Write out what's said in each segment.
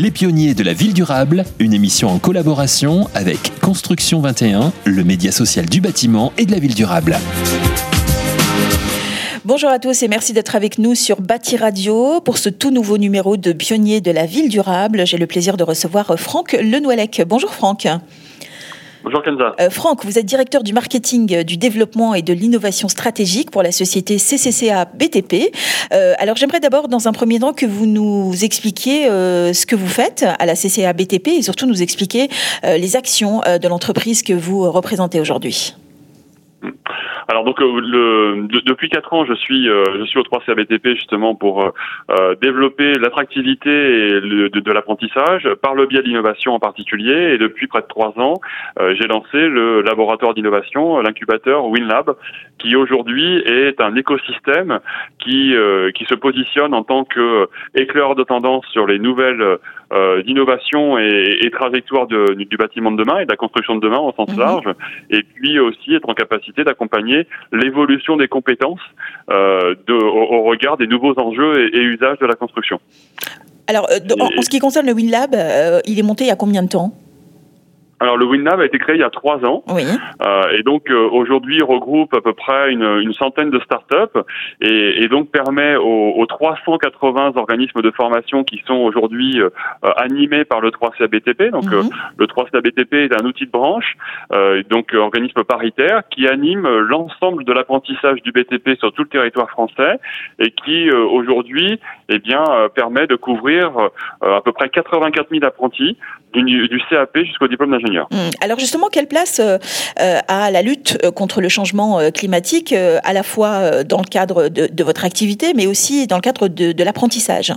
Les pionniers de la ville durable, une émission en collaboration avec Construction 21, le média social du bâtiment et de la ville durable. Bonjour à tous et merci d'être avec nous sur Bâti Radio pour ce tout nouveau numéro de Pionniers de la ville durable. J'ai le plaisir de recevoir Franck Lenouellec. Bonjour Franck. Bonjour Kenza. Euh, Franck, vous êtes directeur du marketing, euh, du développement et de l'innovation stratégique pour la société CCCA BTP. Euh, alors j'aimerais d'abord dans un premier temps que vous nous expliquiez ce que vous faites à la CCA BTP et surtout nous expliquer les actions de l'entreprise que vous représentez aujourd'hui. Alors donc euh, le, depuis quatre ans, je suis euh, je suis au 3C BTP justement pour euh, développer l'attractivité de, de l'apprentissage par le biais d'innovation en particulier. Et depuis près de trois ans, j'ai lancé le laboratoire d'innovation, l'incubateur WinLab, qui aujourd'hui est un écosystème qui qui se positionne en tant que éclaireur de tendance sur les nouvelles euh, d'innovation et, et, trajectoire de, du bâtiment de demain et de la construction de demain au sens mhm. large, et puis aussi être en capacité d'accompagner l'évolution des compétences euh, de, au, regard des nouveaux enjeux et, et usages de la construction. Alors, euh, en, ce qui concerne le WinLab, euh, il est monté il y a combien de temps? Alors le WinLab a été créé il y a trois ans oui. euh, et donc euh, aujourd'hui regroupe à peu près une, une centaine de startups et, et donc permet aux, aux, 380 organismes de formation qui sont aujourd'hui euh, animés par le 3CABTP. Donc euh, mhm. le 3CABTP est un outil de branche, donc organisme paritaire qui anime l'ensemble de l'apprentissage du BTP sur tout le territoire français et qui aujourd'hui eh bien permet de couvrir à peu près 84 000 apprentis du, du CAP jusqu'au diplôme d'ingénieur. Hum. Alors justement, quelle place euh, euh, a la lutte euh, contre le changement climatique, à la fois dans le cadre de, de, votre activité, mais aussi dans le cadre de, de l'apprentissage?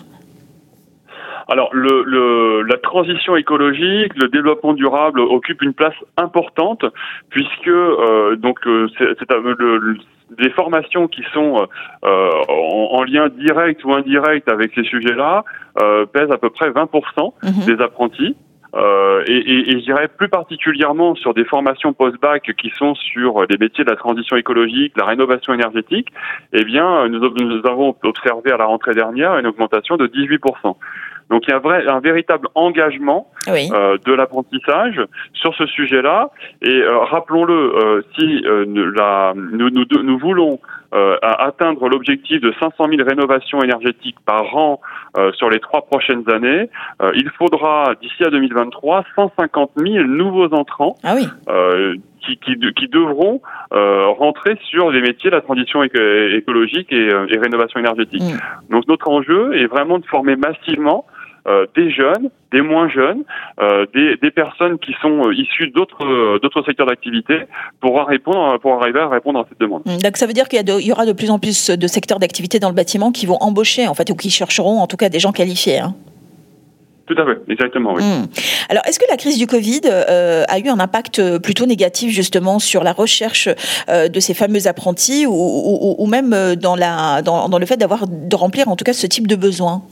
Alors, le, le, la transition écologique, le développement durable occupe une place importante puisque euh, donc c'est, le, des formations qui sont euh, en, en, lien direct ou indirect avec ces sujets-là euh, pèsent à peu près 20% mmh. des apprentis. Euh, et, et, et, je dirais plus particulièrement sur des formations post-bac qui sont sur les métiers de la transition écologique, la rénovation énergétique, eh bien, nous, nous avons observé à la rentrée dernière une augmentation de 18%. Donc il y a un, vrai, un véritable engagement oui. euh, de l'apprentissage sur ce sujet-là. Et euh, rappelons-le, euh, si euh, la, nous, nous, nous voulons euh, atteindre l'objectif de 500 000 rénovations énergétiques par an sur les trois prochaines années, il faudra d'ici à 2023 150 000 nouveaux entrants. Ah oui. Qui, qui, qui, devront euh, rentrer sur les métiers de la transition écologique et, et rénovation énergétique. Mmh. Donc notre enjeu est vraiment de former massivement euh, des jeunes, des moins jeunes, euh, des, des, personnes qui sont euh, issues d'autres d'autres secteurs d'activité pour répondre pour arriver à répondre à cette demande. Mmh. Donc ça veut dire qu'il y, y, aura de plus en plus de secteurs d'activité dans le bâtiment qui vont embaucher en fait ou qui chercheront en tout cas des gens qualifiés. Hein. Tout à fait, exactement, oui. Mmh. Alors, est-ce que la crise du Covid euh, a eu un impact plutôt négatif justement sur la recherche euh, de ces fameux apprentis ou, ou, ou même dans, la, dans, dans le fait d'avoir de remplir en tout cas ce type de besoin?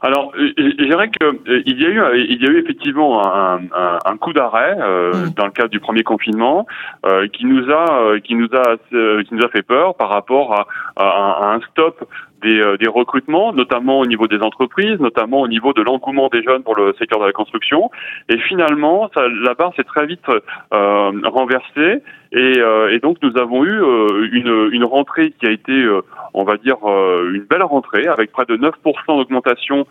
Alors, je dirais que euh, il y a eu, il y a eu effectivement un, un, un coup d'arrêt euh, mmh. dans le cadre du premier confinement euh, qui nous a, qui nous a, qui nous a fait peur par rapport à, à, à un stop des, euh, des, recrutements, notamment au niveau des entreprises, notamment au niveau de l'engouement des jeunes pour le secteur de la construction. Et finalement, ça, la barre s'est très vite euh, renversée. Et, euh, et, donc, nous avons eu une, une, rentrée qui a été, on va dire, une belle rentrée, avec près de 9% d'augmentation,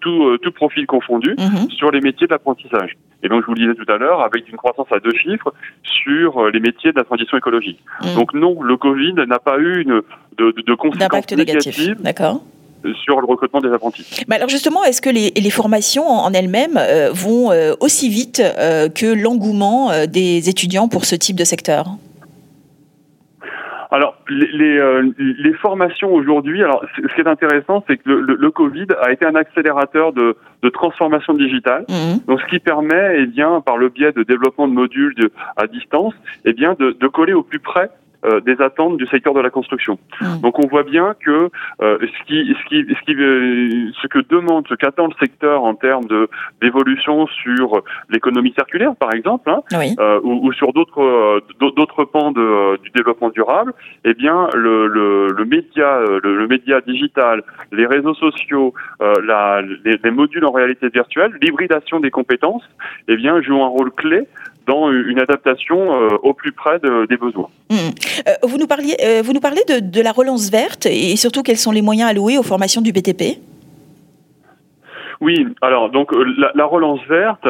tout, tout profil confondu, mmh. sur les métiers de l'apprentissage. Et donc, je vous le disais tout à l'heure, avec une croissance à deux chiffres sur les métiers de la transition écologique. Mmh. Donc non, le Covid n'a pas eu une, de, de, de conséquences négatives. D'accord sur le recrutement des apprentis. Mais alors justement, est-ce que les, les, formations en elles-mêmes euh, vont euh, aussi vite euh, que l'engouement des étudiants pour ce type de secteur? Alors, les, les, euh, les formations aujourd'hui, alors ce qui est intéressant, c'est que le, le, le, Covid a été un accélérateur de, de transformation digitale. Mmh. Donc, ce qui permet, eh bien, par le biais de développement de modules de, à distance, eh bien, de, de coller au plus près euh, des attentes du secteur de la construction. Mmh. Donc on voit bien que euh, ce qui ce qui ce qui ce que demande ce qu'attend le secteur en termes de d'évolution sur l'économie circulaire par exemple hein, ou, ou, sur d'autres d'autres pans de, du développement durable, eh bien le le, le média le, le, média digital, les réseaux sociaux, la, les, les modules en réalité virtuelle, l'hybridation des compétences, eh bien jouent un rôle clé dans une adaptation euh, au plus près des besoins. Mmh. Euh, vous, nous parliez, euh, vous nous parlez de, la relance verte et surtout quels sont les moyens alloués aux formations du BTP oui, alors donc la, relance verte.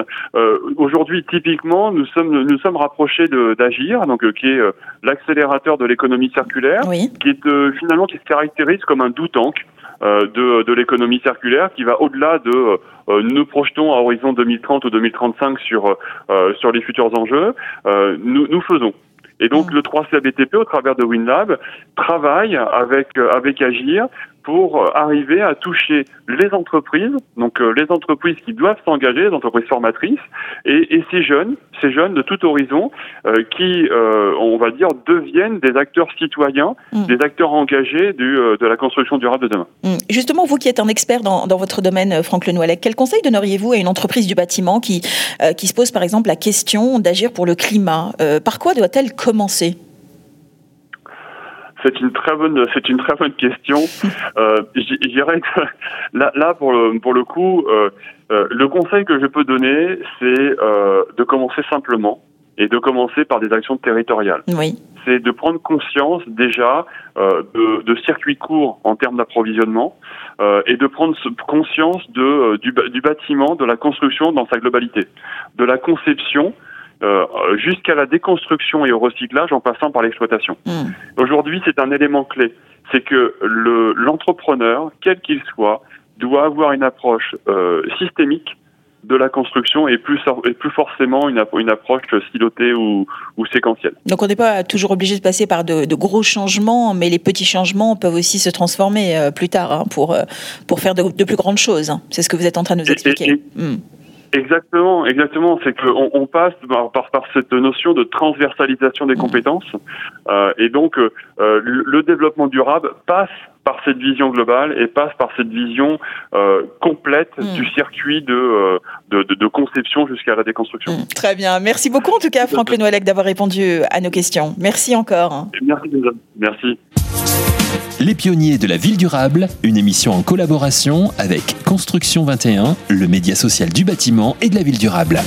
Aujourd'hui, typiquement, nous sommes nous sommes rapprochés d'Agir, donc qui est l'accélérateur de l'économie circulaire, qui est finalement qui se caractérise comme un do tank. De, de l'économie circulaire qui va au-delà de euh, nous projetons à horizon 2030 ou 2035 sur euh, sur les futurs enjeux. Euh, nous, nous faisons. Et donc mmh. le 3CBTP, au travers de WinLab, travaille avec avec Agir pour arriver à toucher les entreprises, donc euh, les entreprises qui doivent s'engager, les entreprises formatrices, et, et, ces jeunes, ces jeunes de tout horizon, euh, qui, euh, on va dire, deviennent des acteurs citoyens, mm. des acteurs engagés du, de la construction durable de demain. Mm. Justement, vous qui êtes un expert dans, dans votre domaine, Franck Lenoilec, quel conseil donneriez-vous à une entreprise du bâtiment qui, qui se pose par exemple la question d'agir pour le climat? Par quoi doit-elle commencer? C'est une très bonne, c'est une très bonne question. Euh, je dirais que là, là pour le pour le coup, euh, euh, le conseil que je peux donner, c'est euh, de commencer simplement et de commencer par des actions territoriales. Oui. C'est de prendre conscience déjà euh, de, de circuits courts en termes d'approvisionnement euh, et de prendre conscience de du, du bâtiment, de la construction dans sa globalité, de la conception euh, jusqu'à la déconstruction et au recyclage en passant par l'exploitation. Hmm. Aujourd'hui, c'est un élément clé. C'est que le, l'entrepreneur, quel qu'il soit, doit avoir une approche euh, systémique de la construction et plus, et plus forcément une, une approche silotée ou, ou séquentielle. Donc on n'est pas toujours obligé de passer par de, de, gros changements, mais les petits changements peuvent aussi se transformer euh, plus tard hein, pour, pour faire de, de, plus grandes choses. C'est ce que vous êtes en train de nous expliquer. Et, et, hmm. Exactement, exactement. C'est qu'on on passe par, par, cette notion de transversalisation des mmh. compétences, euh, et donc euh, le, développement durable passe par cette vision globale et passe par cette vision euh, complète mmh. du circuit de, euh, de, de, de conception jusqu'à la déconstruction. Mmh. Très bien. Merci beaucoup en tout cas, Franck Lenoëlec, d'avoir répondu à nos questions. Merci encore. Merci. Merci. Les pionniers de la ville durable, une émission en collaboration avec Construction 21, le média social du bâtiment et de la ville durable.